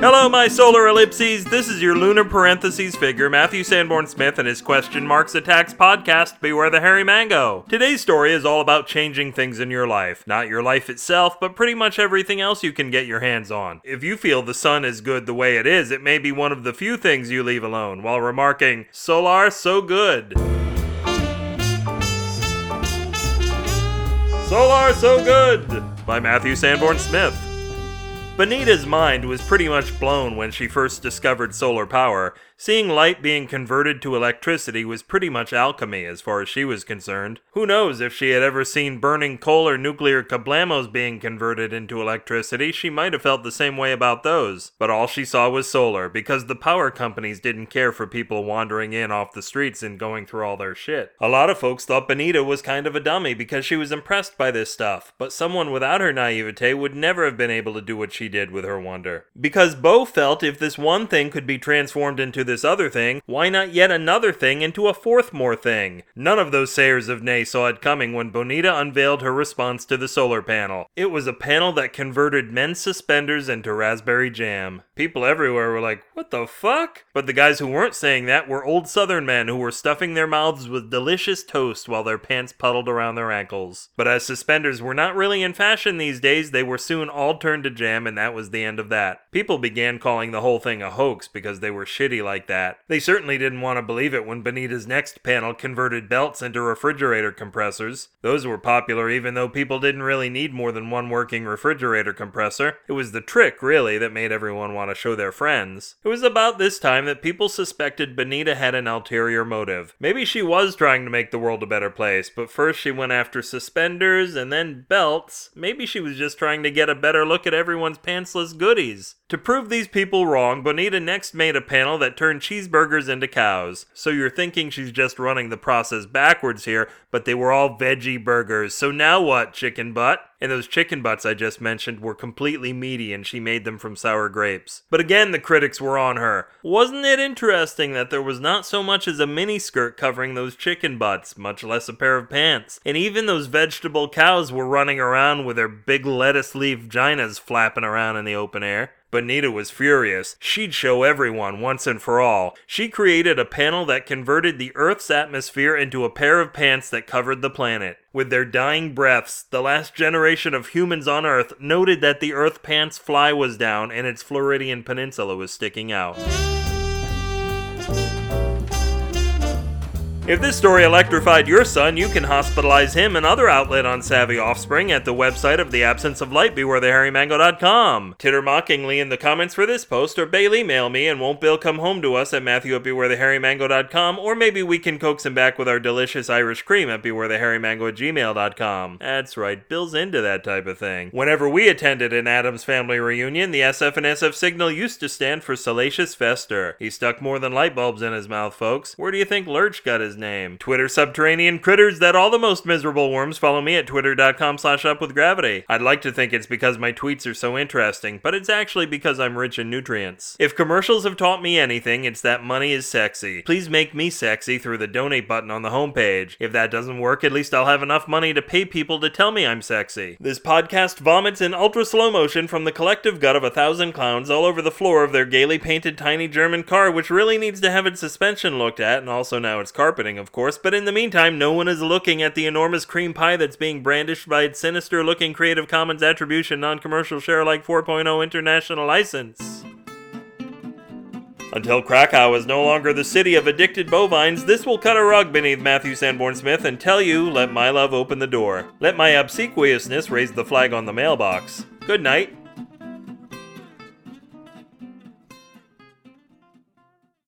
Hello, my solar ellipses. This is your lunar parentheses figure, Matthew Sanborn Smith, and his question marks attacks podcast, Beware the Hairy Mango. Today's story is all about changing things in your life. Not your life itself, but pretty much everything else you can get your hands on. If you feel the sun is good the way it is, it may be one of the few things you leave alone, while remarking, Solar so good. Solar So Good by Matthew Sanborn Smith. Bonita's mind was pretty much blown when she first discovered solar power. Seeing light being converted to electricity was pretty much alchemy as far as she was concerned. Who knows if she had ever seen burning coal or nuclear kablamos being converted into electricity, she might have felt the same way about those. But all she saw was solar, because the power companies didn't care for people wandering in off the streets and going through all their shit. A lot of folks thought Bonita was kind of a dummy because she was impressed by this stuff, but someone without her naivete would never have been able to do what she did with her wonder. Because Bo felt if this one thing could be transformed into this other thing, why not yet another thing into a fourth more thing? None of those sayers of nay saw it coming when Bonita unveiled her response to the solar panel. It was a panel that converted men's suspenders into raspberry jam. People everywhere were like, what the fuck? But the guys who weren't saying that were old southern men who were stuffing their mouths with delicious toast while their pants puddled around their ankles. But as suspenders were not really in fashion these days, they were soon all turned to jam, and that was the end of that. People began calling the whole thing a hoax because they were shitty like that. They certainly didn't want to believe it when Bonita's next panel converted belts into refrigerator compressors. Those were popular even though people didn't really need more than one working refrigerator compressor. It was the trick, really, that made everyone want to show their friends. It was about this time that people suspected Bonita had an ulterior motive. Maybe she was trying to make the world a better place, but first she went after suspenders and then belts. Maybe she was just trying to get a better look at everyone's pantsless goodies. To prove these people wrong, Bonita next made a panel that turned cheeseburgers into cows. So you're thinking she's just running the process backwards here, but they were all veggie burgers. So now what, chicken butt? And those chicken butts I just mentioned were completely meaty and she made them from sour grapes. But again, the critics were on her. Wasn't it interesting that there was not so much as a miniskirt covering those chicken butts, much less a pair of pants? And even those vegetable cows were running around with their big lettuce leaf ginas flapping around in the open air. Bonita was furious. She'd show everyone once and for all. She created a panel that converted the Earth's atmosphere into a pair of pants that covered the planet. With their dying breaths, the last generation of humans on Earth noted that the Earth pants fly was down and its Floridian peninsula was sticking out. If this story electrified your son, you can hospitalize him and other outlet on Savvy Offspring at the website of The Absence of Light, BewareTheHairyMango.com. Titter mockingly in the comments for this post, or Bailey mail me and won't Bill come home to us at Matthew at BewareTheHairyMango.com, or maybe we can coax him back with our delicious Irish cream at BewareTheHairyMango at gmail.com. That's right, Bill's into that type of thing. Whenever we attended an Addams family reunion, the SF and SF signal used to stand for Salacious Fester. He stuck more than light bulbs in his mouth, folks. Where do you think Lurch got his name. Twitter subterranean critters that all the most miserable worms follow me at twitter.com slash up with gravity. I'd like to think it's because my tweets are so interesting, but it's actually because I'm rich in nutrients. If commercials have taught me anything, it's that money is sexy. Please make me sexy through the donate button on the homepage. If that doesn't work, at least I'll have enough money to pay people to tell me I'm sexy. This podcast vomits in ultra slow motion from the collective gut of a thousand clowns all over the floor of their gaily painted tiny German car, which really needs to have its suspension looked at, and also now its carpeting of course, but in the meantime, no one is looking at the enormous cream pie that's being brandished by its sinister looking Creative Commons Attribution Non Commercial Share Alike 4.0 International License. Until Krakow is no longer the city of addicted bovines, this will cut a rug beneath Matthew Sanborn Smith and tell you, let my love open the door. Let my obsequiousness raise the flag on the mailbox. Good night.